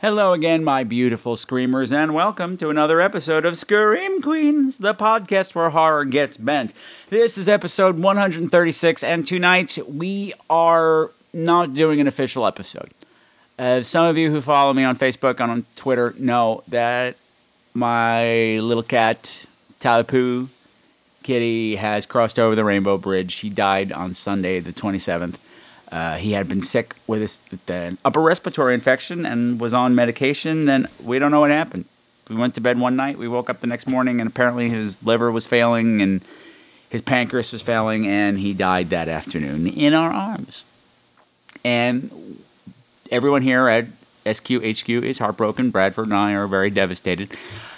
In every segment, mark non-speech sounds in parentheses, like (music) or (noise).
Hello again, my beautiful screamers, and welcome to another episode of Scream Queens, the podcast where horror gets bent. This is episode 136, and tonight we are not doing an official episode. Uh, some of you who follow me on Facebook and on Twitter know that my little cat, Talapu Kitty, has crossed over the Rainbow Bridge. He died on Sunday, the 27th. Uh, he had been sick with, his, with an upper respiratory infection and was on medication. Then we don't know what happened. We went to bed one night. We woke up the next morning, and apparently his liver was failing and his pancreas was failing, and he died that afternoon in our arms. And everyone here at SQHQ is heartbroken. Bradford and I are very devastated.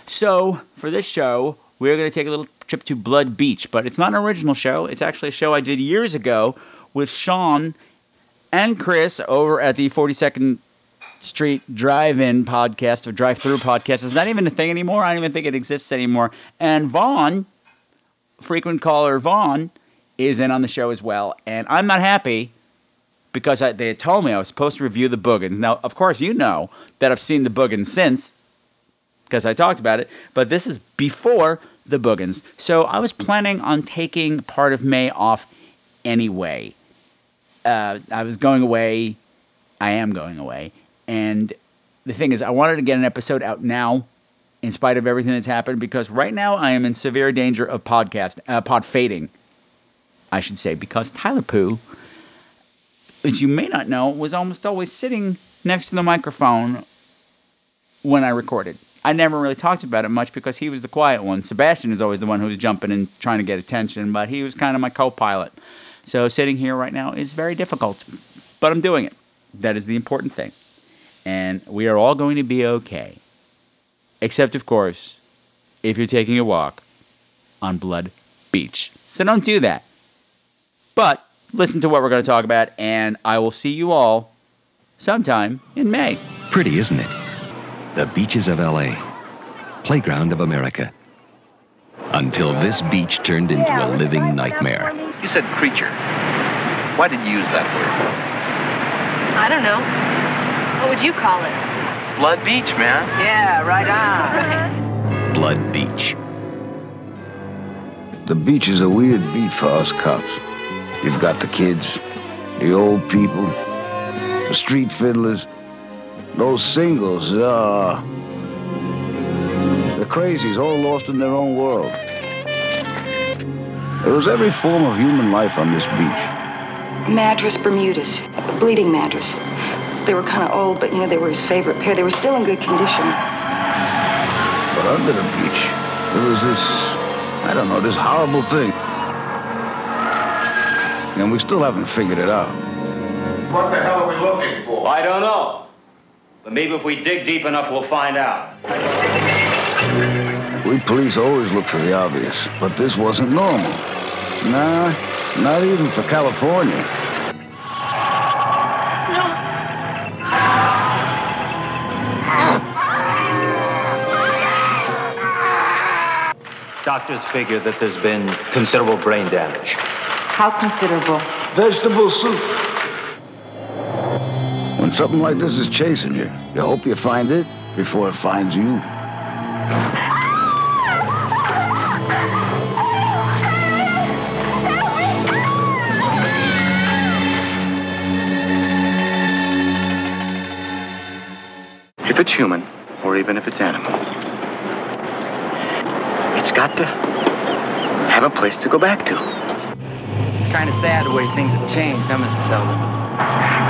So for this show, we're going to take a little trip to Blood Beach, but it's not an original show. It's actually a show I did years ago with Shawn and Chris over at the 42nd Street Drive-In podcast or Drive-Through podcast. It's not even a thing anymore. I don't even think it exists anymore. And Vaughn, frequent caller Vaughn, is in on the show as well. And I'm not happy because I, they had told me I was supposed to review the Boogens. Now, of course, you know that I've seen the Boogens since because I talked about it, but this is before the Boogens. So I was planning on taking part of May off anyway uh, I was going away. I am going away. And the thing is, I wanted to get an episode out now, in spite of everything that's happened, because right now I am in severe danger of podcast uh, pod fading. I should say, because Tyler Pooh, as you may not know, was almost always sitting next to the microphone when I recorded. I never really talked about it much because he was the quiet one. Sebastian is always the one who was jumping and trying to get attention, but he was kind of my co-pilot. So sitting here right now is very difficult, but I'm doing it. That is the important thing. And we are all going to be okay. Except, of course, if you're taking a walk on Blood Beach. So don't do that. But listen to what we're going to talk about, and I will see you all sometime in May. Pretty, isn't it? The beaches of LA, playground of America. Until this beach turned into a living nightmare. You said creature. Why did you use that word? I don't know. What would you call it? Blood Beach, man. Yeah, right on. (laughs) Blood Beach. The beach is a weird beat for us cops. You've got the kids, the old people, the street fiddlers, those singles, uh, the crazies all lost in their own world. There was every form of human life on this beach. Madras Bermudas, bleeding Madras. They were kind of old, but you know, they were his favorite pair. They were still in good condition. But under the beach, there was this, I don't know, this horrible thing. And we still haven't figured it out. What the hell are we looking for? I don't know. But maybe if we dig deep enough, we'll find out. We police always look for the obvious, but this wasn't normal. Nah, not even for California. Doctors figure that there's been considerable brain damage. How considerable? Vegetable soup. When something like this is chasing you, you hope you find it before it finds you. It's human, or even if it's animal, it's got to have a place to go back to. Kind of sad the way things have changed, huh, Mr. Sullivan?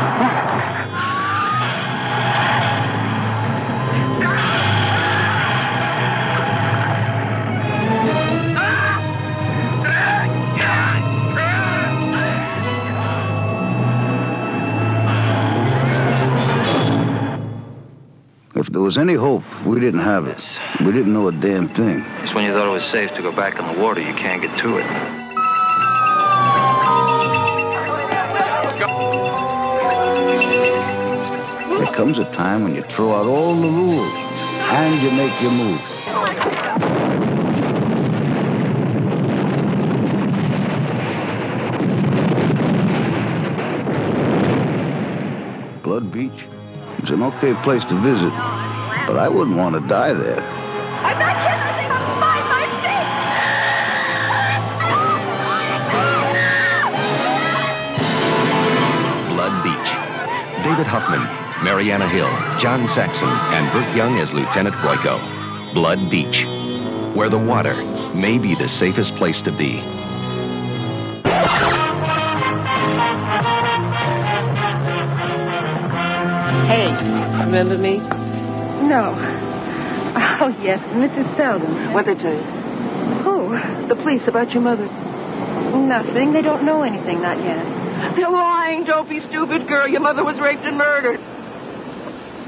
If there was any hope, we didn't have it. We didn't know a damn thing. It's when you thought it was safe to go back in the water, you can't get to it. There comes a time when you throw out all the rules and you make your move. Blood Beach is an okay place to visit, but I wouldn't want to die there. Blood Beach. David Huffman, Marianna Hill, John Saxon, and Burt Young as Lieutenant Royko. Blood Beach, where the water may be the safest place to be. Hey, remember me? No. Oh, yes, Mrs. Selden. What they tell you? Who? The police about your mother. Nothing. They don't know anything, not yet. They're lying. Don't be stupid, girl. Your mother was raped and murdered.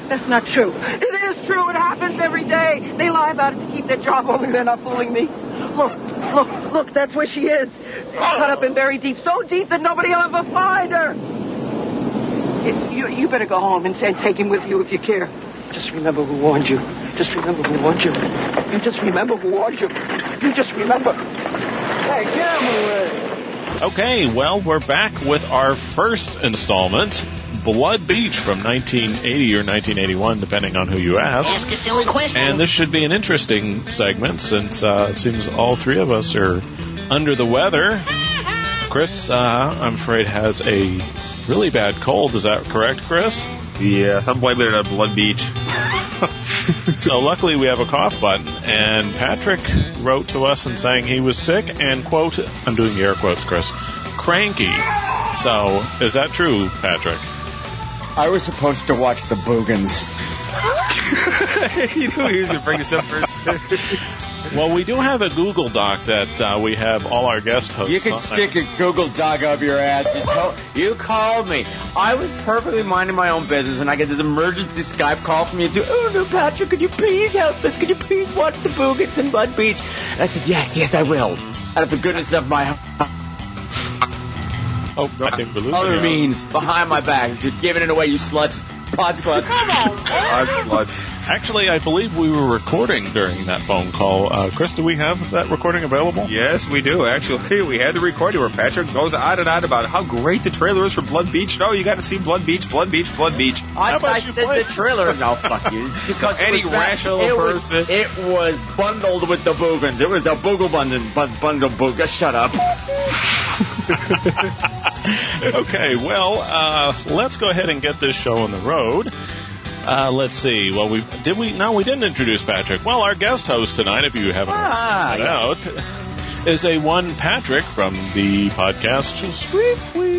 That's not true. It is true. It happens every day. They lie about it to keep their job, only they're not fooling me. Look, look, look. That's where she is. Cut up and buried deep, so deep that nobody will ever find her. You, you, you better go home and, and take him with you if you care. Just remember who warned you. Just remember who warned you. You just remember who warned you. You just remember. Hey, get him away. Okay, well, we're back with our first installment, Blood Beach from 1980 or 1981, depending on who you ask. Ask a silly question. And this should be an interesting segment since uh, it seems all three of us are under the weather. Chris, uh, I'm afraid, has a really bad cold. Is that correct, Chris? Yes, I'm blaming it on Blood Beach. (laughs) so luckily we have a cough button, and Patrick wrote to us and saying he was sick and quote, I'm doing the air quotes, Chris, cranky. So is that true, Patrick? I was supposed to watch the Boogens. (laughs) you knew he was going to bring this up first. (laughs) Well, we do have a Google Doc that uh, we have all our guest hosts. You can on. stick a Google Doc up your ass. You, told, you called me. I was perfectly minding my own business, and I get this emergency Skype call from you. Too. Oh no, Patrick, could you please help us? Could you please watch the Boogens in Blood Beach? And I said, yes, yes, I will. Out of the goodness of my Oh, I think we're losing other means behind my back. You're giving it away, you sluts. Pod sluts. Come on. Odd sluts. Actually, I believe we were recording during that phone call. Uh, Chris, do we have that recording available? Yes, we do. Actually, (laughs) we had the recording where Patrick goes on and on about how great the trailer is for Blood Beach. No, you got to see Blood Beach, Blood Beach, Blood Beach. I, How about I you said play- the trailer. No, fuck you. (laughs) Because it any was rational it was, person- it was bundled with the boogens. It was the boogle bundle, bun- bundle booga. Shut up. (laughs) okay, well, uh, let's go ahead and get this show on the road. Uh, let's see. Well, we did we? No, we didn't introduce Patrick. Well, our guest host tonight, if you haven't Ah, found yeah. out, is a one Patrick from the podcast Scream Queens.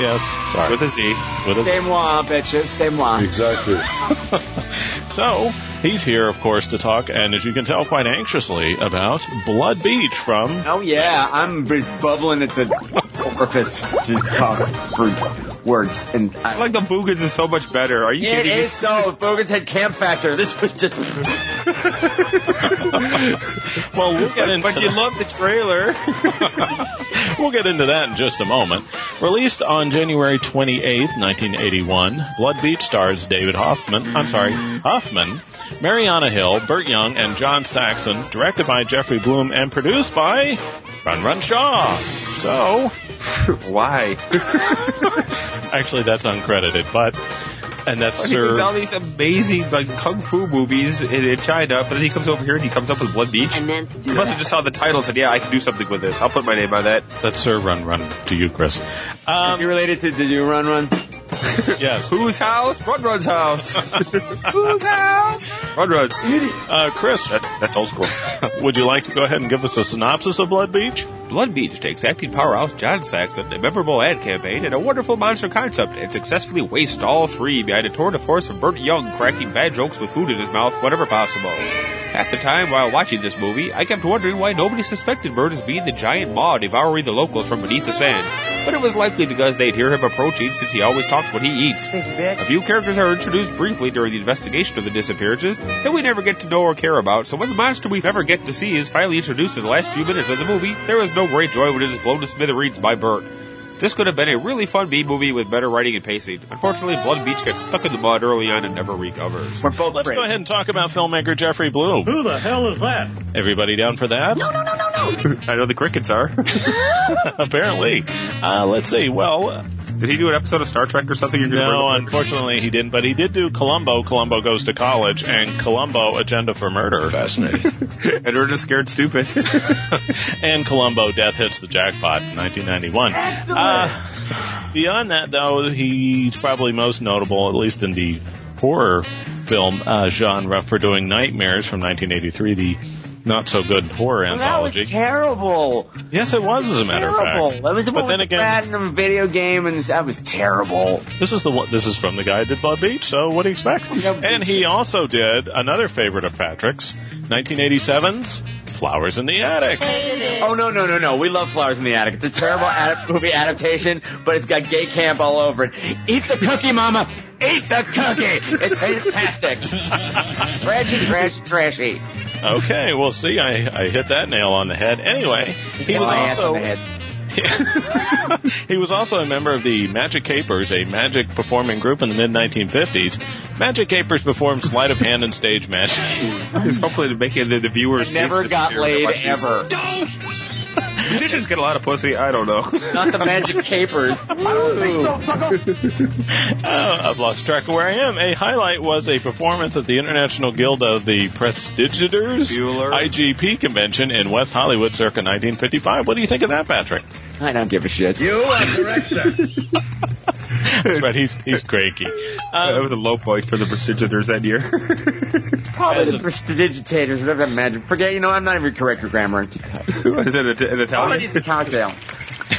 Yes, sorry, With a Z. with a C'est moi, bitches. C'est moi. Exactly. (laughs) So he's here, of course, to talk, and as you can tell, quite anxiously about Blood Beach from. Oh yeah, I'm bubbling at the orifice to talk for words, and I I, like the Boogens is so much better. Are you it kidding is so. Boogens had camp factor. This was just. (laughs) Well, we'll get me? into. But you love the trailer. (laughs) We'll get into that in just a moment. Released on January 28th, 1981, Blood Beach stars David Hoffman, I'm sorry, Huffman, Marianna Hill, Burt Young, and John Saxon, directed by Jeffrey Bloom, and produced by Run Run Shaw. So, (laughs) Why? (laughs) actually that's uncredited, but, and that's He makes all these amazing like kung fu movies in, in China, but then he comes over here and he comes up with Blood Beach. I meant to do He must have just saw the title and said, "Yeah, I can do something with this. I'll put my name on that." that's Sir Run Run to you, Chris. Is Um, he related to Did You Run Run? (laughs) yes. Whose house? Run Run's house. (laughs) Whose house? Run Run. Uh, Chris, That, that's old school. (laughs) would you like to go ahead and give us a synopsis of Blood Beach? Blood Beach takes acting powerhouse John Saxon, a memorable ad campaign, and a wonderful monster concept, and successfully wastes all three behind a tour de force of Burt Young cracking bad jokes with food in his mouth whenever possible. At the time, while watching this movie, I kept wondering why nobody suspected Burt as being the giant maw devouring the locals from beneath the sand. But it was likely because they'd hear him approaching since he always talks when he eats. A few characters are introduced briefly during the investigation of the disappearances that we never get to know or care about, so when the monster we never get to see is finally introduced in the last few minutes of the movie, there is no great joy when it is blown to smithereens by Burt. This could have been a really fun B movie with better writing and pacing. Unfortunately, Blood Beach gets stuck in the mud early on and never recovers. We're both Let's go ahead and talk about filmmaker Jeffrey Bloom. Who the hell is that? Everybody down for that? No, no, no, no, no. (laughs) I know the crickets are. (laughs) Apparently. Uh, let's see. Well, uh, Did he do an episode of Star Trek or something? You're no, unfortunately he didn't, but he did do Columbo, Columbo Goes to College, and Columbo, Agenda for Murder. Fascinating. (laughs) and Ernest Scared Stupid. and Columbo, Death Hits the Jackpot in 1991. Uh, beyond that, though, he's probably most notable, at least in the horror film uh, genre, for doing Nightmares from 1983, the not so good horror Well, that anthology. was terrible. yes, it was, as a matter terrible. of fact. That was the but then again, rat video game, and that was terrible. This is the one. This is from the guy who did Blood Beach. So what do you expect? And he also did another favorite of Patrick's, 1987's Flowers in the Attic. Oh no no no no! We love Flowers in the Attic. It's a terrible (laughs) adap- movie adaptation, but it's got gay camp all over it. Eat the cookie, Mama. Eat the cookie. It's fantastic. (laughs) trashy, trashy, trashy. Okay, well, see, I, I hit that nail on the head. Anyway, he was my also (laughs) he was also a member of the Magic Capers, a magic performing group in the mid 1950s. Magic Capers performed sleight of hand and stage magic. It's (laughs) hopefully to make it the, the viewers. Never got this laid watch these. Ever. Magicians get a lot of pussy. I don't know. Not the magic capers. Ooh. (laughs) Oh, I've lost track of where I am. A highlight was a performance at the International Guild of the Prestigitators Bueller. IGP convention in West Hollywood circa 1955. What do you think of that, Patrick? I don't give a shit. You are correct, sir. (laughs) but he's he's cranky. that Um, was a low point for the prestigitators that year. Probably the prestidigitators, whatever that magic. Forget, you know, I'm not even correct with grammar. (laughs) Is it an Italian? it's a cocktail.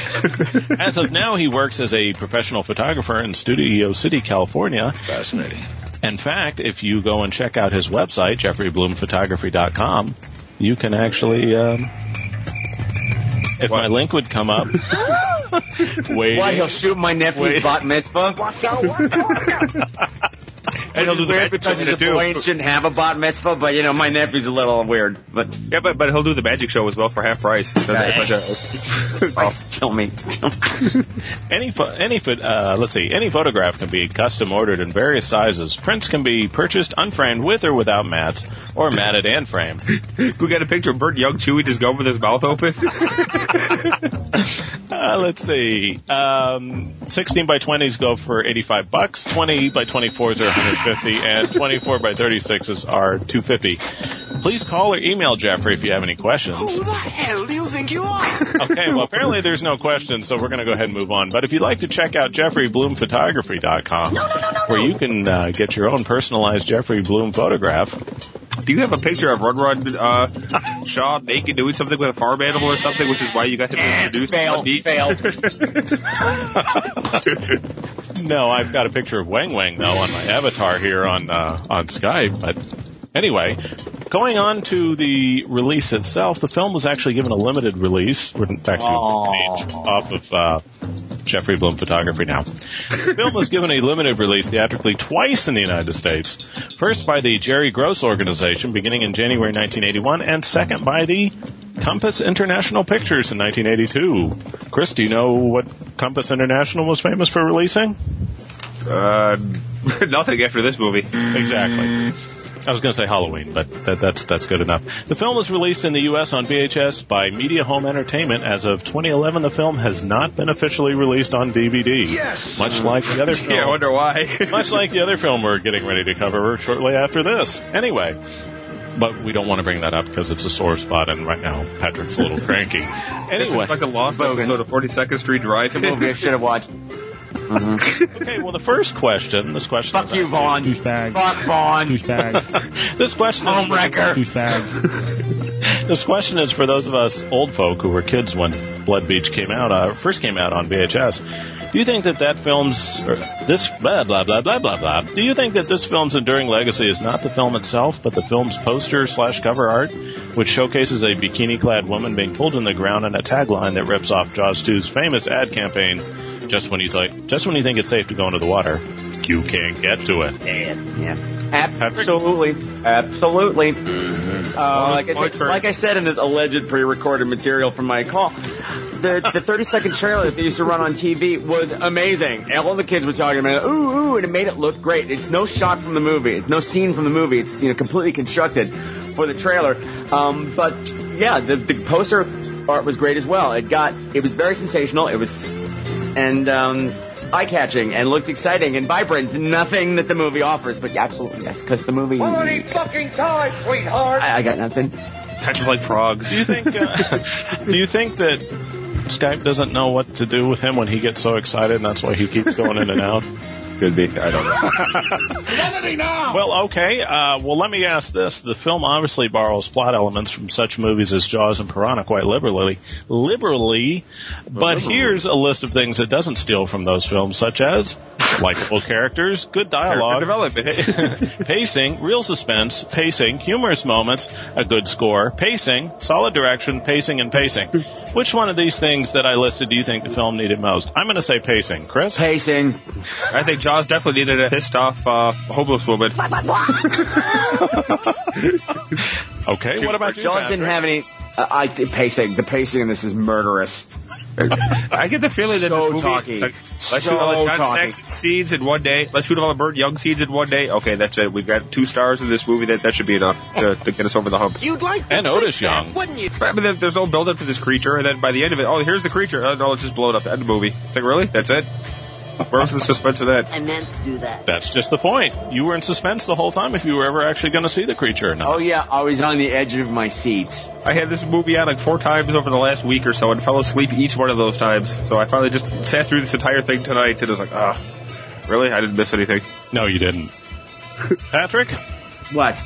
(laughs) as of now, he works as a professional photographer in Studio City, California. Fascinating. In fact, if you go and check out his website, jeffreybloomphotography.com, you can actually, um, if my link would come up, (laughs) wait. Why, He'll shoot my nephew's Wait. bat mitzvah? (laughs) And he'll do the magic because show he's a boy and shouldn't have a bat mitzvah, but you know, my nephew's a little weird. But Yeah, but but he'll do the magic show as well for half price. (laughs) So a- kill me. (laughs) Any pho- any uh, let's see, any photograph can be custom ordered in various sizes. Prints can be purchased unframed with or without mats, or matted and framed. (laughs) we got a picture of Burt Young chewing his gum with his mouth open. (laughs) Uh, let's see, um, 16 by 20s go for 85 bucks, 20 by 24s are 150, and 24 by 36s are 250. Please call or email Jeffrey if you have any questions. Who the hell do you think you are? (laughs) Okay, well, apparently there's no questions, so we're going to go ahead and move on. But if you'd like to check out jeffreybloomphotography.com, where you can uh, get your own personalized Jeffrey Bloom photograph. Do you have a picture of Run Run uh, Shaw naked doing something with a farm animal or something, which is why you got him introduced? failed, Beach? failed. (laughs) No, I've got a picture of Wang Wang, though, on my avatar here on, uh, on Skype. But anyway, going on to the release itself, the film was actually given a limited release. We're back to Aw. off of uh, Jeffrey Bloom Photography now. The film was given a limited release theatrically twice in the United States. First by the Jerry Gross organization beginning in January 1981, and second by the Compass International Pictures in 1982. Chris, do you know what Compass International was famous for releasing? Uh, (laughs) nothing after this movie. Exactly. I was going to say Halloween, but that, that's that's good enough. The film was released in the U.S. on VHS by Media Home Entertainment. As of 2011, the film has not been officially released on DVD. Yes. Much like the other film. Yeah, I wonder why. (laughs) much like the other film we're getting ready to cover shortly after this. Anyway, but we don't want to bring that up because it's a sore spot, and right now Patrick's a little cranky. This (laughs) is Anyway, like a lost Boogens. episode of 42nd Street Drive. The movie I should have watched. (laughs) okay. Well, the first question. This question. Fuck you, Vaughn. Douchebag. Fuck Vaughn. Douchebag. (laughs) This question. is- Homewrecker. Douchebag. (laughs) This question is for those of us old folk who were kids when Blood Beach came out, uh, first came out on VHS. Do you think that that film's or this blah blah blah blah blah blah? Do you think that this film's enduring legacy is not the film itself, but the film's poster slash cover art, which showcases a bikini-clad woman being pulled in the ground and a tagline that rips off Jaws 2's famous ad campaign? Just when you think, just when you think it's safe to go into the water, you can't get to it. Yeah. Absolutely. Absolutely. Uh, like, I said, like I said in this alleged pre-recorded material from my call, the, the 30 second trailer that they used to run on TV was amazing. All the kids were talking about it, ooh, ooh, and it made it look great. It's no shot from the movie. It's no scene from the movie. It's, you know, completely constructed for the trailer. Um, but yeah, the, the poster art was great as well. It got, it was very sensational. It was, and, um, eye-catching and looked exciting and vibrant. Nothing that the movie offers, but yeah, absolutely yes, because the movie. Holy fucking time, sweetheart! I, I got nothing. Touches like frogs. Do you think? Uh, (laughs) do you think that Skype doesn't know what to do with him when he gets so excited, and that's why he keeps going in and out? Could be. I don't know. Sanity (laughs) now! Well, okay. Uh, well, let me ask this: the film obviously borrows plot elements from such movies as Jaws and Piranha quite liberally, liberally. But here's a list of things it doesn't steal from those films, such as likable characters, good dialogue, development. (laughs) pacing, real suspense, pacing, humorous moments, a good score, pacing, solid direction, pacing, and pacing. Which one of these things that I listed do you think the film needed most? I'm going to say pacing. Chris? Pacing. I think Jaws definitely needed a pissed off uh, homeless woman. (laughs) Okay, what about you, Jaws didn't have any. Uh, I pacing. The pacing in this is murderous. I get the feeling that So this movie, talky. it's like, let's So shoot all the John talky. Saxon scenes in one day. Let's shoot all the Burt Young scenes in one day. Okay, that's it. We've got two stars in this movie. That that should be enough to, to get us over the hump. You'd like to And think Otis that, Young. wouldn't you? But then there's no build up to this creature, and then by the end of it, oh, here's the creature. Oh, no, let's just blow it up. End of the movie. It's like, really? That's it? Where was the suspense of that? I meant to do that. That's just the point. You were in suspense the whole time if you were ever actually going to see the creature or not. Oh yeah, I was on the edge of my seat. I had this movie on like four times over the last week or so and fell asleep each one of those times. So I finally just sat through this entire thing tonight and it was like, ah, really? I didn't miss anything. No, you didn't. (laughs) Patrick? What?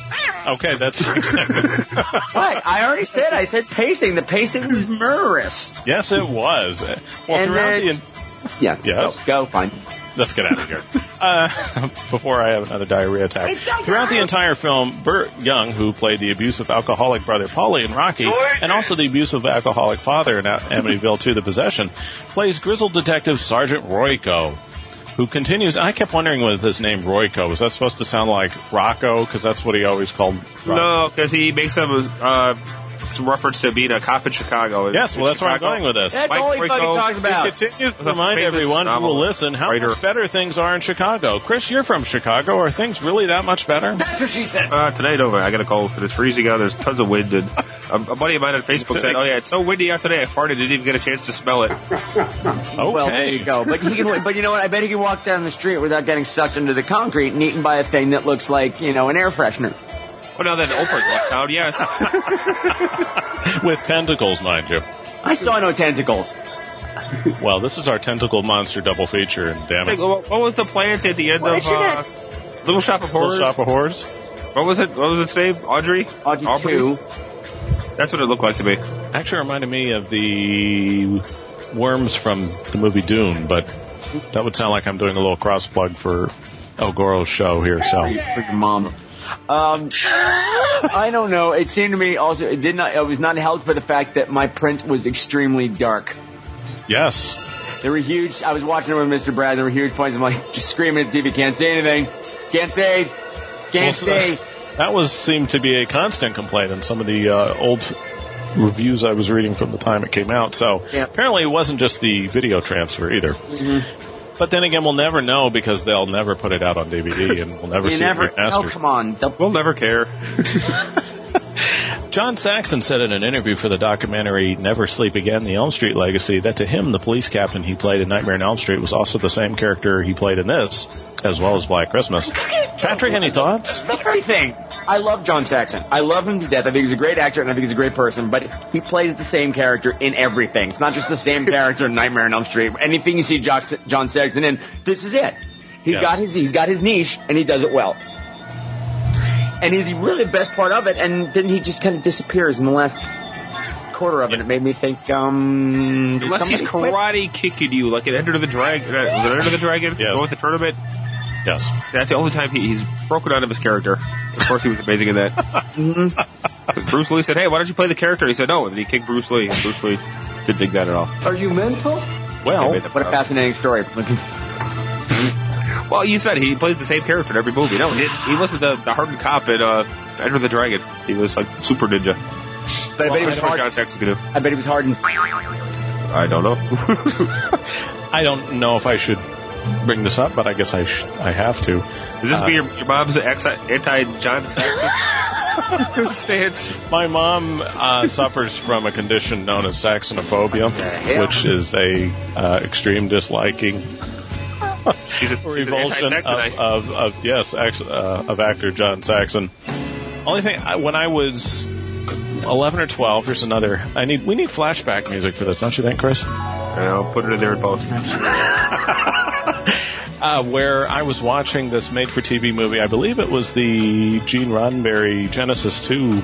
Okay, that's (laughs) What? I already said. I said pacing. The pacing was murderous. yes, it was. Well, And throughout the it's- (laughs) Yeah. Yes. Go. Go. Fine. Let's get out of here. (laughs) Uh, (laughs) before I have another diarrhea attack. Throughout the entire film, Burt Young, who played the abusive alcoholic brother Paulie in Rocky, and also the abusive alcoholic father in Amityville 2 The Possession, plays grizzled detective Sergeant Royko, who continues. I kept wondering with his name Royko, was that supposed to sound like Rocco? Because that's what he always called. Rocco. No, because he makes some, uh, some reference to being a cop in Chicago. Yes, well, that's where I'm Chicago. going with this. That's Mike all he Royko fucking talks about. He continues to remind famous everyone who will novelist, listen how writer. much better things are in Chicago. Chris, you're from Chicago. Are things really that much better? That's what she said. Uh, today, no, I got a cold. It's freezing out. There's tons of wind. And a, a buddy of mine on Facebook said, "Oh yeah, it's so windy out today. I farted. Didn't even get a chance to smell it." Okay. (laughs) Well, there you go. But he can. But you know what? I bet he can walk down the street without getting sucked into the concrete and eaten by a thing that looks like you know an air freshener. Well, now that Oprah's left out, yes. (laughs) With tentacles, mind you. I saw no tentacles. Well, this is our tentacle monster double feature, and damn it. what what was the plant at the end What of did uh, Little Shop of Horrors? Little Shop of Horrors? What was it? What was its name? Audrey. Audrey Aubrey? two. That's what it looked like to me. Actually reminded me of the worms from the movie Dune, but that would sound like I'm doing a little cross plug for El Goro's show here, so. For your mom. Um, I don't know. It seemed to me also it did not. It was not helped by the fact that my print was extremely dark. Yes. There were huge. I was watching it with Mr. Brad. There were huge points. I'm like (laughs) just screaming at the TV. Can't say anything. Can't say. Can't Well, say. That was seemed to be a constant complaint in some of the uh, old reviews I was reading from the time it came out. So Yeah. apparently it wasn't just the video transfer either. But then again, we'll never know because they'll never put it out on DVD, and we'll never You see never. it remastered. Oh come on. We'll never care. (laughs) John Saxon said in an interview for the documentary Never Sleep Again, The Elm Street Legacy, that to him, the police captain he played in Nightmare on Elm Street was also the same character he played in this, as well as Black Christmas. Patrick, any thoughts? Everything. I love John Saxon. I love him to death. I think he's a great actor and I think he's a great person, but he plays the same character in everything. It's not just the same (laughs) character in Nightmare on Elm Street. Anything you see John Saxon in, this is it. He's Yes. got his he's got his niche and he does it well. and he's really the best part of it. And then he just kind of disappears in the last quarter of it. It made me think, um, Unless he's somebody quit? karate kicking you like an Enter the Dragon. Uh, was Enter the Dragon? Yes. Going with the tournament. Yes. That's the only time he, he's broken out of his character. Of course, he was amazing in that. (laughs) Mm-hmm. Bruce Lee said, "Hey, why don't you play the character?" He said, "No," and then he kicked Bruce Lee. And Bruce Lee didn't dig that at all. Are you mental? Well, What a fascinating story. Well, you said he plays the same character in every movie. No, he, he wasn't the, the hardened cop in uh, Enter the Dragon. He was like super ninja. But I bet he was hard. John Saxon could do. I bet he was hardened. I don't know. (laughs) I don't know if I should bring this up, but I guess I sh- I have to. Is this Uh, be your, your mom's ex- anti-John Saxon (laughs) stance? My mom uh, suffers from a condition known as saxonophobia, which is a uh, extreme disliking She's a, (laughs) revulsion of, of, of yes, act- uh, of actor John Saxon. Only thing I, when I was eleven or twelve, here's another. I need we need flashback music for this, don't you think, Chris? I'll put it in there in both. (laughs) (laughs) uh, where I was watching this made-for-TV movie. I believe it was the Gene Roddenberry Genesis 2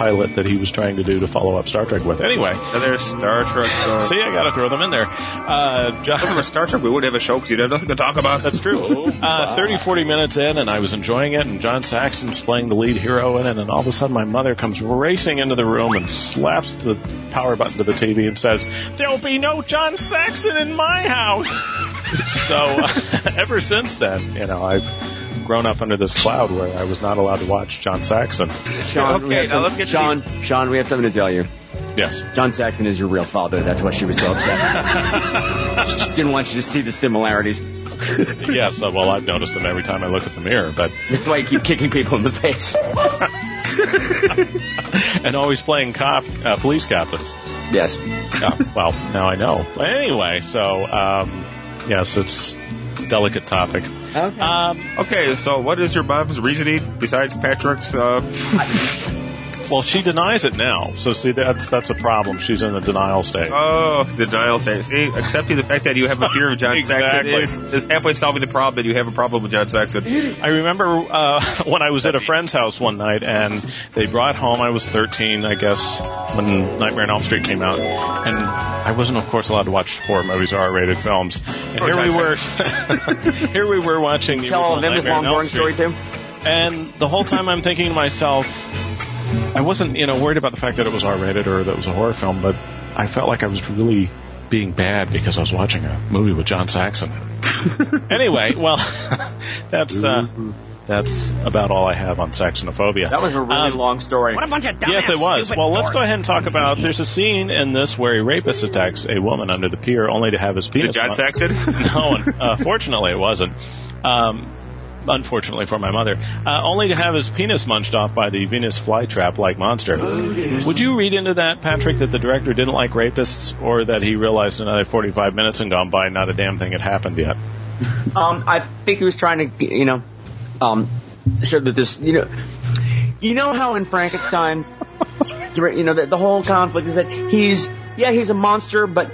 pilot that he was trying to do to follow up Star Trek with. Anyway, there's Star Trek. Uh, see, I got to throw them in there. Uh, it was Star Trek, we wouldn't have a show because you'd have nothing to talk about. That's true. (laughs) Uh, 30, 40 minutes in, and I was enjoying it, and John Saxon's playing the lead hero in it, and all of a sudden my mother comes racing into the room and slaps the power button to the TV and says, There'll be no John Saxon in my house! (laughs) so, uh, (laughs) ever since then, you know, I've grown up under this cloud where I was not allowed to watch John Saxon. Shawn, we Okay, have now some- let's get to Shawn. Shawn, we have something to tell you. Yes. John Saxon is your real father. That's why she was so upset. (laughs) she just didn't want you to see the similarities. (laughs) yes, uh, well, I've noticed them every time I look at the mirror, but This is why you keep kicking people in the face. and always playing cop, uh, police captains. Yes. Yeah, well, now I know. But anyway, so um, yes, it's delicate topic. Okay. Um, Okay, so what is your mom's reasoning besides Patrick's? Uh, (laughs) well, she denies it now, so see that's that's a problem. She's in the denial state. oh, the denial saying, see, accepting the fact that you have a fear of John (laughs) Exactly. Saxon is, is halfway solving the problem that you have a problem with John Saxon. I remember uh, (laughs) when I was at a friend's house one night, and they brought home. I was 13, I guess, when Nightmare on Elm Street came out, and I wasn't, of course, allowed to watch horror movies or R-rated films. And Or here we were, (laughs) here we were watching Tell all of them this long, boring story too. And the whole time I'm thinking to myself, I wasn't, you know, worried about the fact that it was R-rated or that it was a horror film, but I felt like I was really being bad because I was watching a movie with John Saxon. (laughs) anyway, well, (laughs) that's uh, that's about all I have on saxonophobia. That was a really Um, long story. What a bunch of dumbass Yes, it was. stupid Well, let's dorks. go ahead and talk about. There's a scene in this where a rapist attacks a woman under the pier, only to have his penis. Is penis. it John mun- Saxon? (laughs) no, uh, fortunately, it wasn't. Um, unfortunately for my mother, uh, only to have his penis munched off by the Venus flytrap-like monster. Would you read into that, Patrick, that the director didn't like rapists, or that he realized another 45 minutes had gone by, and not a damn thing had happened yet? (laughs) Um, I think he was trying to, you know, um, show that this, you know, you know how in Frankenstein, (laughs) you know, the, the whole conflict is that he's, yeah, he's a monster, but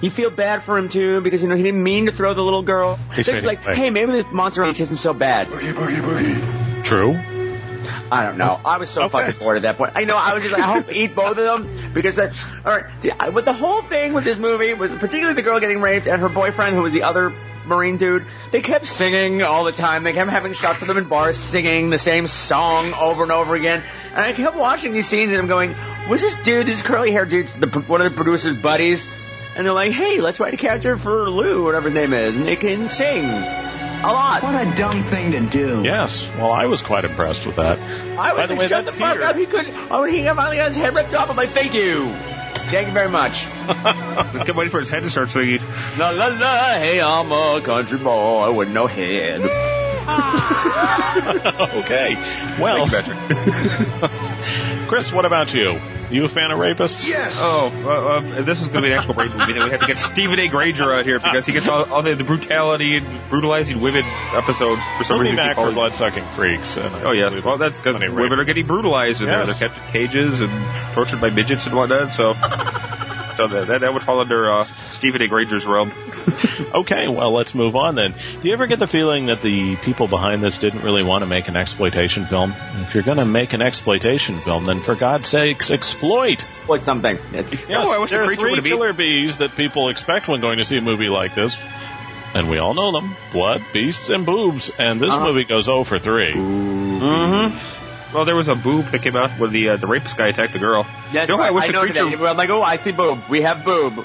you feel bad for him too because you know he didn't mean to throw the little girl. He's So it's like, away. hey, maybe this monster isn't so bad. Boogie, boogie, boogie. True. I don't know. I was so fucking bored at that point. I know. I was just like, I hope to eat both of them because that. All right. See, I, but the whole thing with this movie was particularly the girl getting raped and her boyfriend, who was the other Marine dude. They kept singing all the time. They kept having shots of them in bars singing the same song over and over again. And I kept watching these scenes and I'm going, was this dude, this curly haired dude, the, one of the producer's buddies? And they're like, hey, let's write a character for Lou, whatever his name is, and they can sing a lot. What a dumb thing to do. Yes. Well, I was quite impressed with that. I By was the like, way, shut that the fuck Peter- up. He couldn't. Oh, he finally got his head ripped off. I'm like, thank you. Thank you very much. (laughs) Kept waiting for his head to start singing. La la la, hey, I'm a country boy with no head. (laughs) (laughs) okay. Well, Thanks, Patrick. Chris, what about you? You a fan of rapists? Yeah. Oh, uh, uh, this is going to be an actual rape movie. Then we have to get Stephen A. Granger out here because he gets all, all the, the brutality and brutalizing women episodes for some We'll be reason. back people- for blood-sucking freaks. And Oh yes, well that's because women rape. are getting brutalized and they're, they're kept in cages and tortured by midgets and whatnot. So, so that that, that would fall under uh, Stephen A. Granger's rub. (laughs) Okay, well, let's move on then. Do you ever get the feeling that the people behind this didn't really want to make an exploitation film? If you're going to make an exploitation film, then for God's sakes, exploit. Exploit something. Yes, Oh, I wish the there are creature three would've been- killer bees that people expect when going to see a movie like this. And we all know them. Blood, beasts, and boobs. And this Uh-huh. movie goes 0 for 3. Mm-hmm. Well, there was a boob that came out when the uh, the rapist guy attacked the girl. Yes, You know, I wish the know creature. that. I'm like, oh, I see boob. We have boob.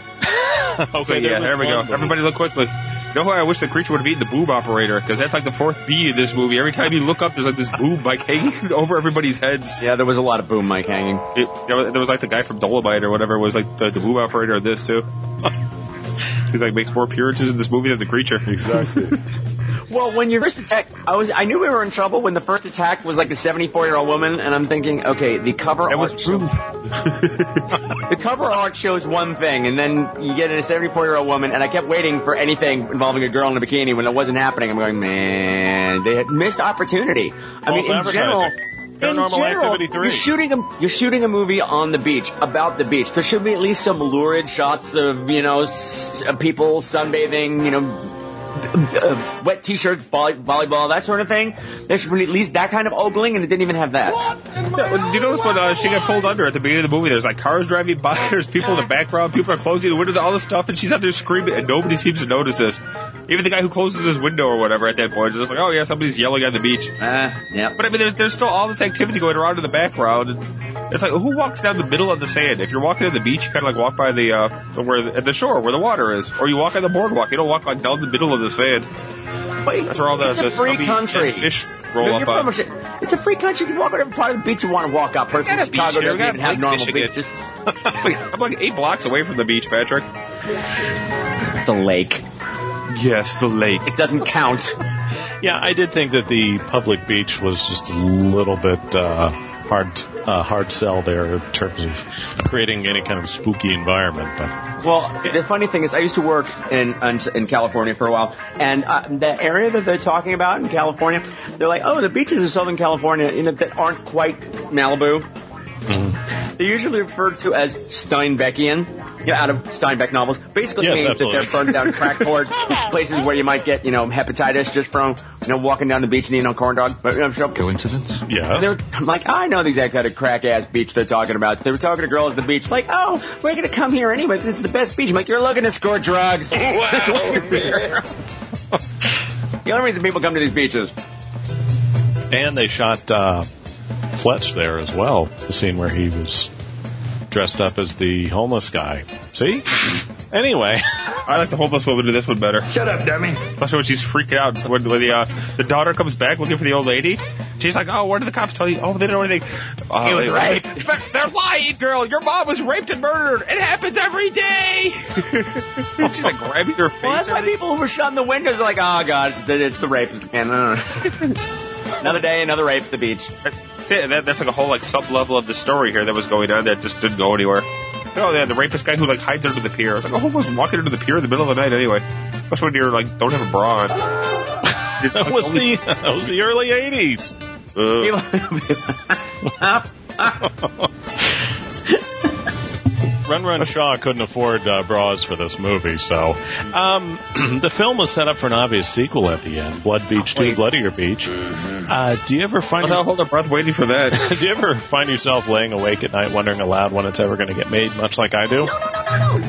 (laughs) So yeah, there we go. Everybody look quickly. You know who I wish the creature would have eaten the boob operator because that's like the fourth B in this movie. Every time you look up, there's like this boob like (laughs) hanging over everybody's heads. Yeah, there was a lot of boom mic hanging. It, there was- there was like the guy from Dolomite or whatever was like the, the boob operator of this too. (laughs) He's like makes more appearances in this movie than the creature. Exactly. (laughs) Well, when you first attack, I was I knew we were in trouble when the first attack was like a 74 year old woman, and I'm thinking, okay, the cover That was art shows, (laughs) the cover art shows one thing, and then you get a 74 year old woman, and I kept waiting for anything involving a girl in a bikini when it wasn't happening. I'm going, man, they had missed opportunity. I mean, in general. Paranormal general, Activity 3. You're shooting a you're shooting a movie on the beach about the beach. There should be at least some lurid shots of you know s- people sunbathing, you know, uh, wet t-shirts, volley, volleyball, that sort of thing. There should be at least that kind of ogling, and it didn't even have that. Do you notice when uh, she got pulled under at the beginning of the movie? There's like cars driving by, (laughs) there's people in the background, people are closing the windows, all this stuff, and she's out there screaming, and nobody seems to notice this. Even the guy who closes his window or whatever at that point is just like, oh yeah, somebody's yelling on the beach. Uh, yeah. But I mean, there's, there's still all this activity going around in the background. And it's like, who walks down the middle of the sand? If you're walking on the beach, you kind of like walk by the, uh, somewhere at the shore where the water is. Or you walk on the boardwalk. You don't walk like down the middle of the sand. That's where all the, it's a the free scummy country. fish roll You're up on. pretty much- It's a free country. You can walk whatever part of the beach you want to walk up. Person in a beach Chicago doesn't even have normal Michigan. beaches. (laughs) I'm like eight blocks away from the beach, Patrick. The lake. Yes, the lake. It doesn't count. Yeah, I did think that the public beach was just a little bit uh, hard uh, hard sell there in terms of creating any kind of spooky environment. But Well, the funny thing is, I used to work in in, California for a while, and uh, the area that they're talking about in California, they're like, oh, the beaches of Southern California, you know, that aren't quite Malibu. They're usually referred to as Steinbeckian, you know, out of Steinbeck novels. Basically Yes, means absolutely. that they're burned down (laughs) crack whores, places where you might get, you know, hepatitis just from, you know, walking down the beach and eating a corn dog. But, you know, so- Coincidence? yes, they were, I'm like, I know the exact kind of crack ass beach they're talking about. So they were talking to girls at the beach, like, oh, we're gonna come here anyway. It's, it's the best beach. I'm like, you're looking to score drugs. (laughs) That's why you're here. the only reason people come to these beaches. and they shot uh, Fletch there as well. The scene where he was dressed up as the homeless guy. See? Anyway, (laughs) I like the homeless woman in this one better. Shut up, dummy. Especially when she's freaking out when, when the uh, the daughter comes back looking for the old lady. She's like, "Oh, what did the cops tell you? Oh, they didn't know anything. Oh, He was they- raped. But They're lying, girl. Your mom was raped and murdered. It happens every day." (laughs) she's like grabbing her face. Well, that's why everything. people who were shutting the windows are like, oh god, it's the, it's the rapist (laughs) again. I don't know. another day, another rape at the beach. That's it. That, that's like a whole like sub level of the story here that was going on that just didn't go anywhere. Oh, yeah, the rapist guy who like hides under the pier. I was like, oh, who's walking under the pier in the middle of the night anyway? Especially when you're like don't have a bra on. (laughs) that was the that was the early '80s. (laughs) (laughs) Run Run (laughs) Shaw couldn't afford uh, bras for this movie, so um, (clears throat) the film was set up for an obvious sequel at the end, Blood Beach Two, Bloodier Beach. Uh, do you ever find I'll hold our breath waiting for that. (laughs) do you ever find yourself laying awake at night wondering aloud when it's ever going to get made, much like I do?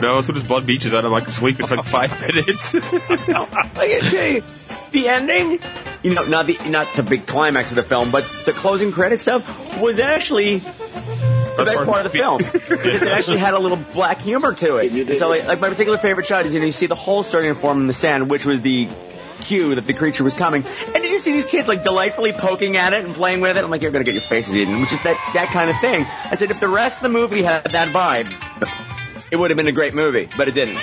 No, as soon as Blood Beach is out, I'm like asleep in like five (laughs) minutes. I can tell you, the ending, you know, not the not the big climax of the film, but the closing credit stuff was actually the best part of the film (laughs) because it actually had a little black humor to it. So, like, like my particular favorite shot is you know you see the hole starting to form in the sand, which was the cue that the creature was coming, and did you just see these kids like delightfully poking at it and playing with it. I'm like, you're gonna get your faces eaten, which is that that kind of thing. I said, if the rest of the movie had that vibe, it would have been a great movie, but it didn't.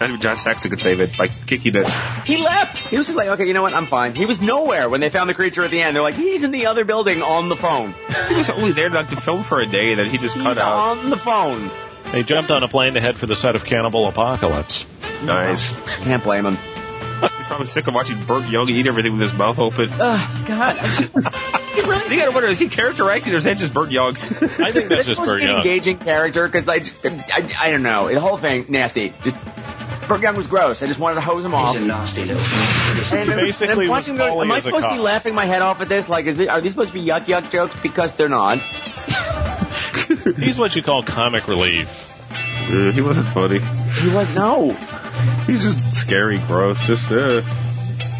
Not even John Saxon could save it by kicking it. He left. He was just like, okay, you know what? I'm fine. He was nowhere when they found the creature at the end. They're like, he's in the other building on the phone. He was only there like to film for a day, then he just cut He's out. on the phone. They jumped on a plane to head for the set of Cannibal Apocalypse. Nice. Can't blame him. He's probably sick of watching Burt Young eat everything with his mouth open. Oh, God. (laughs) You gotta wonder, is he character acting or is that just Burt Young? I think that's just supposed to Burt be an Young. engaging character because I, I, I don't know. The whole thing nasty. Just Burt Young was gross. I just wanted to hose him off. He's a nasty little. And (laughs) I'm- Basically and I'm going, am I supposed to be laughing my head off at this? Like, is it, are these supposed to be yuck yuck jokes? Because they're not. (laughs) He's what you call comic relief. Uh, he wasn't funny. He was no. He's just scary, gross. Just uh.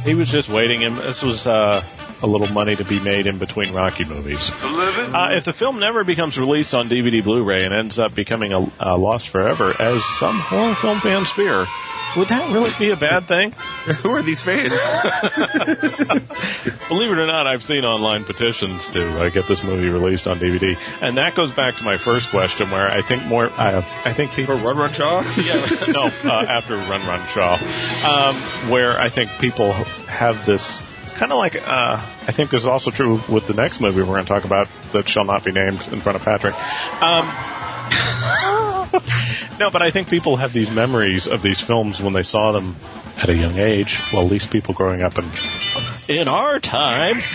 He was just waiting. And this was uh, a little money to be made in between Rocky movies. Uh, if the film never becomes released on DVD Blu-ray and ends up becoming a, a lost forever, as some horror film fans fear, would that really be a bad thing? (laughs) Who are these fans? (laughs) Believe it or not, I've seen online petitions to uh, get this movie released on DVD, and that goes back to my first question, where I think more, uh, I think people Run Run Shaw? (laughs) yeah, no, uh, after Run Run Shaw, um, where I think people have this kind of like, uh, I think is also true with the next movie we're going to talk about that shall not be named in front of Patrick. Um, (laughs) no, but I think people have these memories of these films when they saw them at a young age. Well, at least people growing up in in our time. (laughs)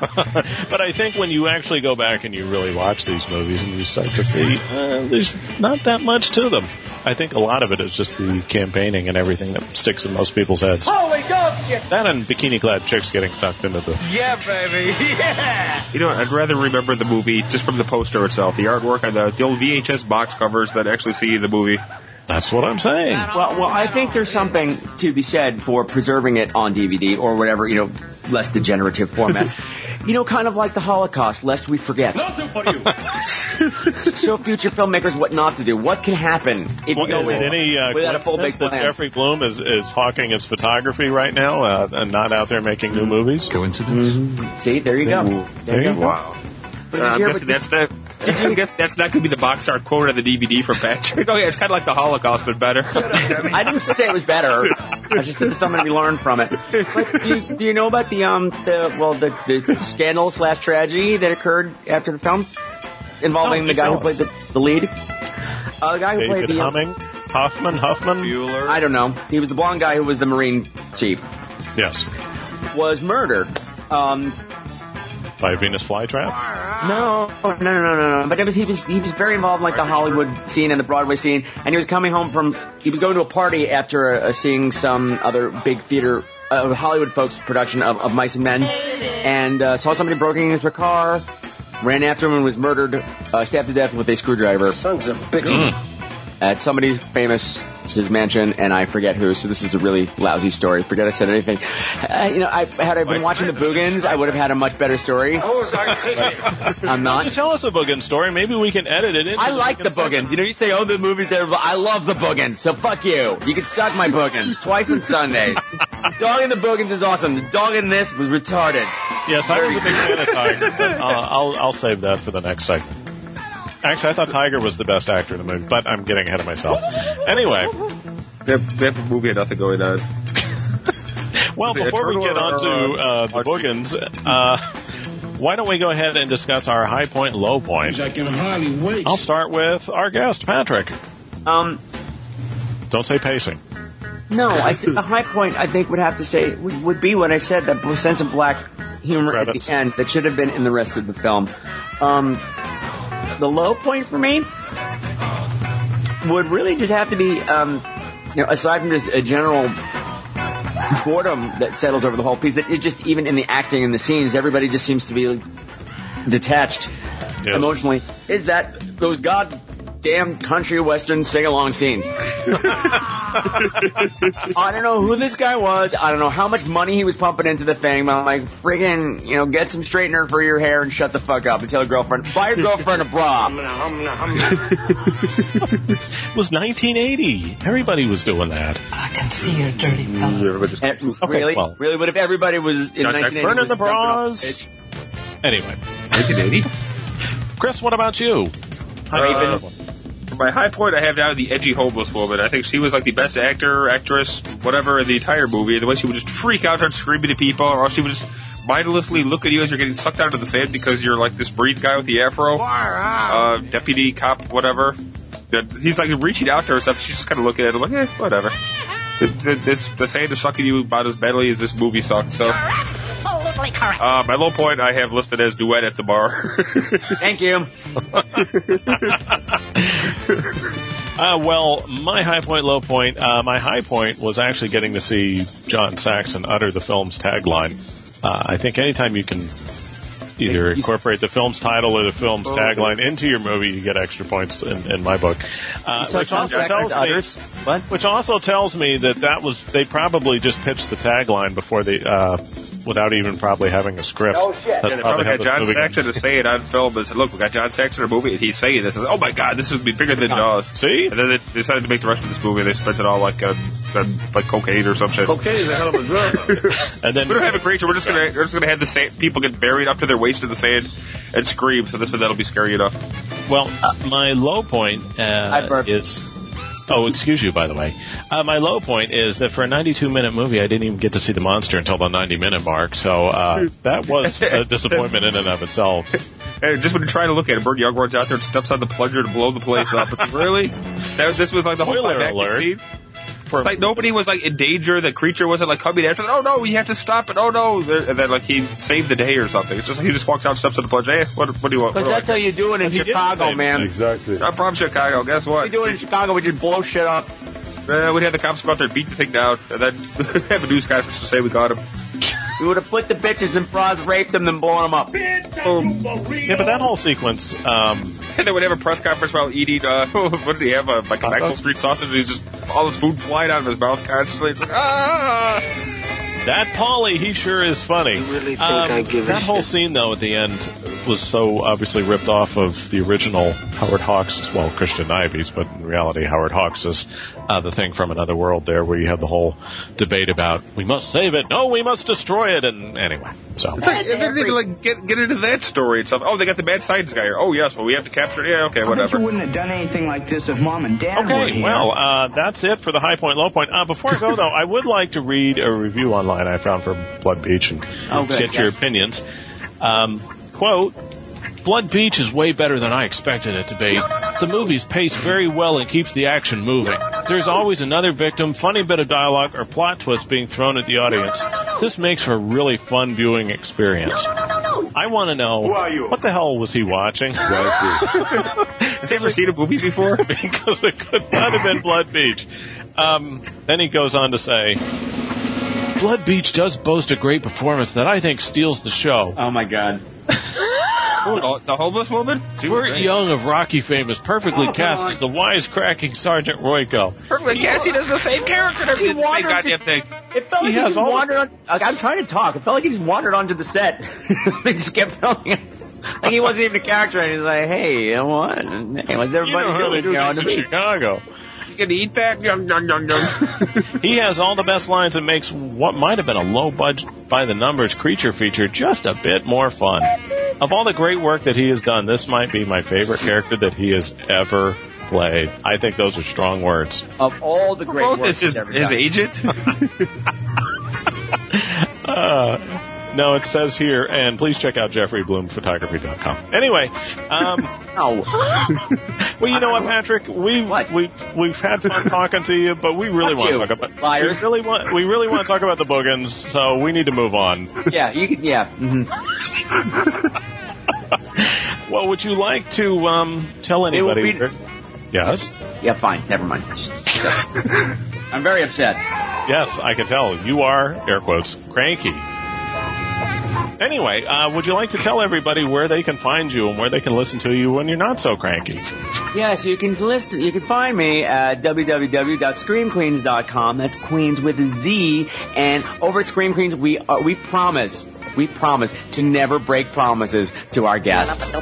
Uh, but I think when you actually go back and you really watch these movies and you start to see uh, there's not that much to them. I think a lot of it is just the campaigning and everything that sticks in most people's heads. Holy ghost! That and bikini-clad chicks getting sucked into the. Yeah, baby. (laughs) Yeah. You know, I'd rather remember the movie just from the poster itself, the artwork on the, the old VHS box covers that actually see the movie. That's what I'm saying. Well, well, I think there's something to be said for preserving it on DVD or whatever, you know, less degenerative format. (laughs) you know, kind of like the Holocaust, lest we forget. Nothing for you. Show future filmmakers what not to do. What can happen if Well, you go is it in any uh, without a full coincidence big that plan? Jeffrey Bloom is, is hawking his photography right now uh, and not out there making new movies? Coincidence? See, there you go. There you go. Wow. But Uh, did I'm you ever guessing that's not. I guess that's not going to be the box art quote on the DVD for Patrick. Oh yeah, it's kind of like the Holocaust, but better. I didn't say it was better. I just said there's something to be learned from it. But do you, do you know about the um the well the, the scandal slash tragedy that occurred after the film involving No, the guy who played the, the lead? Uh, the guy who played the Humming? Hoffman? Huffman? Bueller. I don't know. He was the blonde guy who was the Marine chief. Yes. Was murdered. Um, By Venus Flytrap? no, no, no, no, no, no. But it was he was he was very involved in like the Hollywood scene and the Broadway scene, and he was coming home from he was going to a party after uh, seeing some other big theater. Uh, Hollywood folks production of, of Mice and Men, and uh, saw somebody breaking into a car, ran after him and was murdered, uh, stabbed to death with a screwdriver Sons of bitches. Mm. at somebody's famous his mansion, and I forget who. So this is a really lousy story. Forget I said anything. Uh, you know, I, had I been watching the Boogens, I would have had a much better story. Oh, is that I'm Why don't you not. tell us a Boogens story? Maybe we can edit it. I like the Boogens. You know, you say, oh, the movies there. But I love the Boogens. So fuck you. You can suck my Boogens twice on Sundays. (laughs) Dog in the Boogens is awesome. The dog in this was retarded. Yes, I was a big fan of (laughs) Tiger. but, uh, I'll, I'll save that for the next segment. Actually, I thought Tiger was the best actor in the movie, but I'm getting ahead of myself. Anyway, That, that movie had nothing going on. (laughs) well, before we get on to uh, the uh, Boogens, uh, why don't we go ahead and discuss our high point and low point? I can hardly wait. I'll start with our guest, Patrick. Um, Don't say pacing. no, I said the high point. I think would have to say would, would be what I said. That sense of black humor Credits. at the end that should have been in the rest of the film. Um, the low point for me would really just have to be, um, you know, aside from just a general boredom that settles over the whole piece. That it just even in the acting and the scenes, everybody just seems to be detached Yes. emotionally. Is that those goddamn country western sing along scenes? (laughs) I don't know who this guy was. I don't know how much money he was pumping into the thing, but I'm like, friggin', you know, get some straightener for your hair and shut the fuck up and tell your girlfriend, buy your girlfriend a bra. (laughs) It was 1980. Everybody was doing that. I can see your dirty pellet. And really? well. really? What if everybody was in John 1980 burning the bras. Anyway, 1980. Chris, what about you? Uh, for my high point, I have down the edgy homeless woman. I think she was like the best actor, actress, whatever in the entire movie. The way she would just freak out, and screaming at people, or she would just mindlessly look at you as you're getting sucked out of the sand because you're like this breed guy with the afro, uh, deputy cop, whatever. That he's like reaching out to her stuff. She's just kind of looking at him like, eh, whatever. The, the, this the sand is sucking you about as badly as this movie sucks. So Absolutely correct. Uh, my low point I have listed as duet at the bar. (laughs) Thank you. (laughs) Uh, well, my high point, low point. Uh, my high point was actually getting to see John Saxon utter the film's tagline. Uh, I think anytime you can either incorporate the film's title or the film's Oh, tagline into your movie, you get extra points in, in my book. Uh, which, also tells me, what? which also tells me that that was they probably just pitched the tagline before they. Uh, Without even probably having a script. Oh shit! Yeah, they probably how got John movie Saxon to say it on film and said, "Look, we got John Saxon in a movie, and he's saying this." And, oh my God, this would be bigger than Jaws. See? And then they decided to make the rest of this movie. They spent it all like on, on like cocaine or some shit. Cocaine is a hell of a drug. (laughs) And then we don't have a creature. We're just gonna we're just gonna have the sand, people get buried up to their waist in the sand and scream. So this one that'll be scary enough. Well, uh, my low point uh, is. Oh, excuse you, by the way. Uh, my low point is that for a 92 minute movie, I didn't even get to see the monster until the 90 minute mark. So uh, that was (laughs) a disappointment in and of itself. And just when you're trying to look at it, Burt Young runs out there and steps on the plunger to blow the place up. But really, that this was like the whole Spoiler climactic alert. scene. It's like nobody was like in danger. The creature wasn't like coming after. Them. Oh no, we have to stop it. Oh no, and then like he saved the day or something. It's just like he just walks out, and steps on the plunger. Hey, what, what do you want? Because What do I that's how you do it in He Chicago, man. Exactly. I'm from Chicago. Guess what? We do it in Chicago. We just blow shit up. Uh, we'd have the cops go out there beat the thing down, and then (laughs) have a news conference to say we got him. We would have put the bitches in bras, raped them, then blown them up. Boom. Yeah, but that whole sequence. Um, And (laughs) they would have a press conference while eating. Uh, (laughs) what did he have? Uh, like an Maxwell Street sausage. He's just all his food flying out of his mouth constantly. It's like ah. That Polly, he sure is funny. really think Um, I give that whole shit. scene, though, at the end was so obviously ripped off of the original Howard Hawks, well, Christian Nyby's, but in reality, Howard Hawks is uh, the thing from another world there, where you have the whole debate about we must save it, no, we must destroy it, and anyway, so It's like, they didn't even like get get into that story and stuff. Oh, they got the mad science guy here. Oh yes, well we have to capture. it. Yeah, okay, I whatever. you wouldn't have done anything like this if mom and dad were Okay, here. well, uh, that's it for the high point, low point. Uh, before I go, though, I would like to read a review online I found for Blood Beach and Oh, good, get your yes. opinions. Um, quote, Blood Beach is way better than I expected it to be. The movie's paced very well and keeps the action moving. There's always another victim, funny bit of dialogue, or plot twist being thrown at the audience. This makes for a really fun viewing experience. I want to know, what the hell was he watching? (laughs) Has he ever seen a movie before? (laughs) because it could not have been Blood Beach. Um, then he goes on to say, Blood Beach does boast a great performance that I think steals the show. Oh my god. Oh, the homeless woman? She was Burt. Young of Rocky fame is perfectly Oh, cast come as the wisecracking Sergeant Royko. Perfectly cast. He as the same character. and everything. The same goddamn thing. It felt He like he, has just all the- wandered on. Like, I'm trying to talk. It felt like he just wandered onto the set. (laughs) they just kept filming. Like he wasn't even a character, and he's like, "Hey, you know what? Hey, what's You everybody know how doing do here on things the in beach?" Chicago. You can eat that. Yum, yum, yum, yum. (laughs) He has all the best lines and makes what might have been a low budget by the numbers creature feature just a bit more fun. Of all the great work that he has done, this might be my favorite character that he has ever played. I think those are strong words. Of all the great work this is his agent. (laughs) Uh, no, it says here, and please check out jeffreybloomphotography.com. Anyway, um, (laughs) No. (laughs) well, you know what, Patrick? We we we've had fun talking to you, but we really Fuck want to talk about liars. We really want we really want to talk about the boogens, so we need to move on. yeah, you can. Yeah. hmm Well, would you like to um, tell anybody? be- yes, Yeah. Fine. Never mind. (laughs) I'm very upset. yes, I can tell you are air quotes cranky. Anyway, uh, would you like to tell everybody where they can find you and where they can listen to you when you're not so cranky? Yeah, so you can listen, you can find me at www.screamqueens.com. That's Queens with a Z. And over at Scream Queens, we uh, we promise, we promise to never break promises to our guests.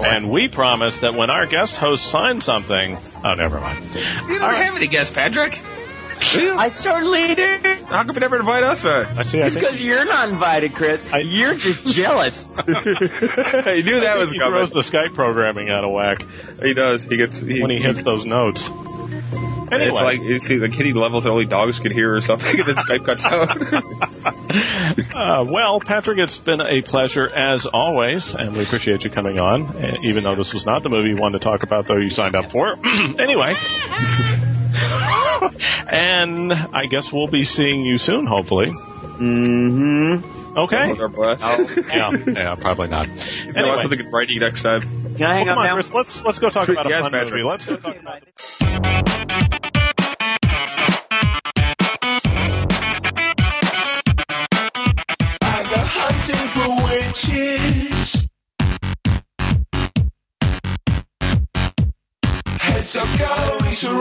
And we promise that when our guest host signs something, oh, never mind. You don't have any guests, Patrick. I certainly do. How come you never invite us? Uh? I see. I It's because you're not invited, Chris. You're just (laughs) jealous. (laughs) you knew that was he coming. throws the Skype programming out of whack He does. He gets he, when he hits those notes. Anyway. It's like you see the kitty levels that only dogs can hear or something, and then Skype cuts out. (laughs) uh, well, Patrick, it's been a pleasure as always, and we appreciate you coming on. Eh, even though this was not the movie you wanted to talk about, though you signed up for. (clears throat) anyway. (laughs) and I guess we'll be seeing you soon, hopefully. Mm-hmm. Okay. Oh. (laughs) Yeah, yeah, probably not. Is anyway. something writing next time. Can I hang well, on, now? Chris, let's let's go talk about a fun Patrick. movie. Let's go talk about. It.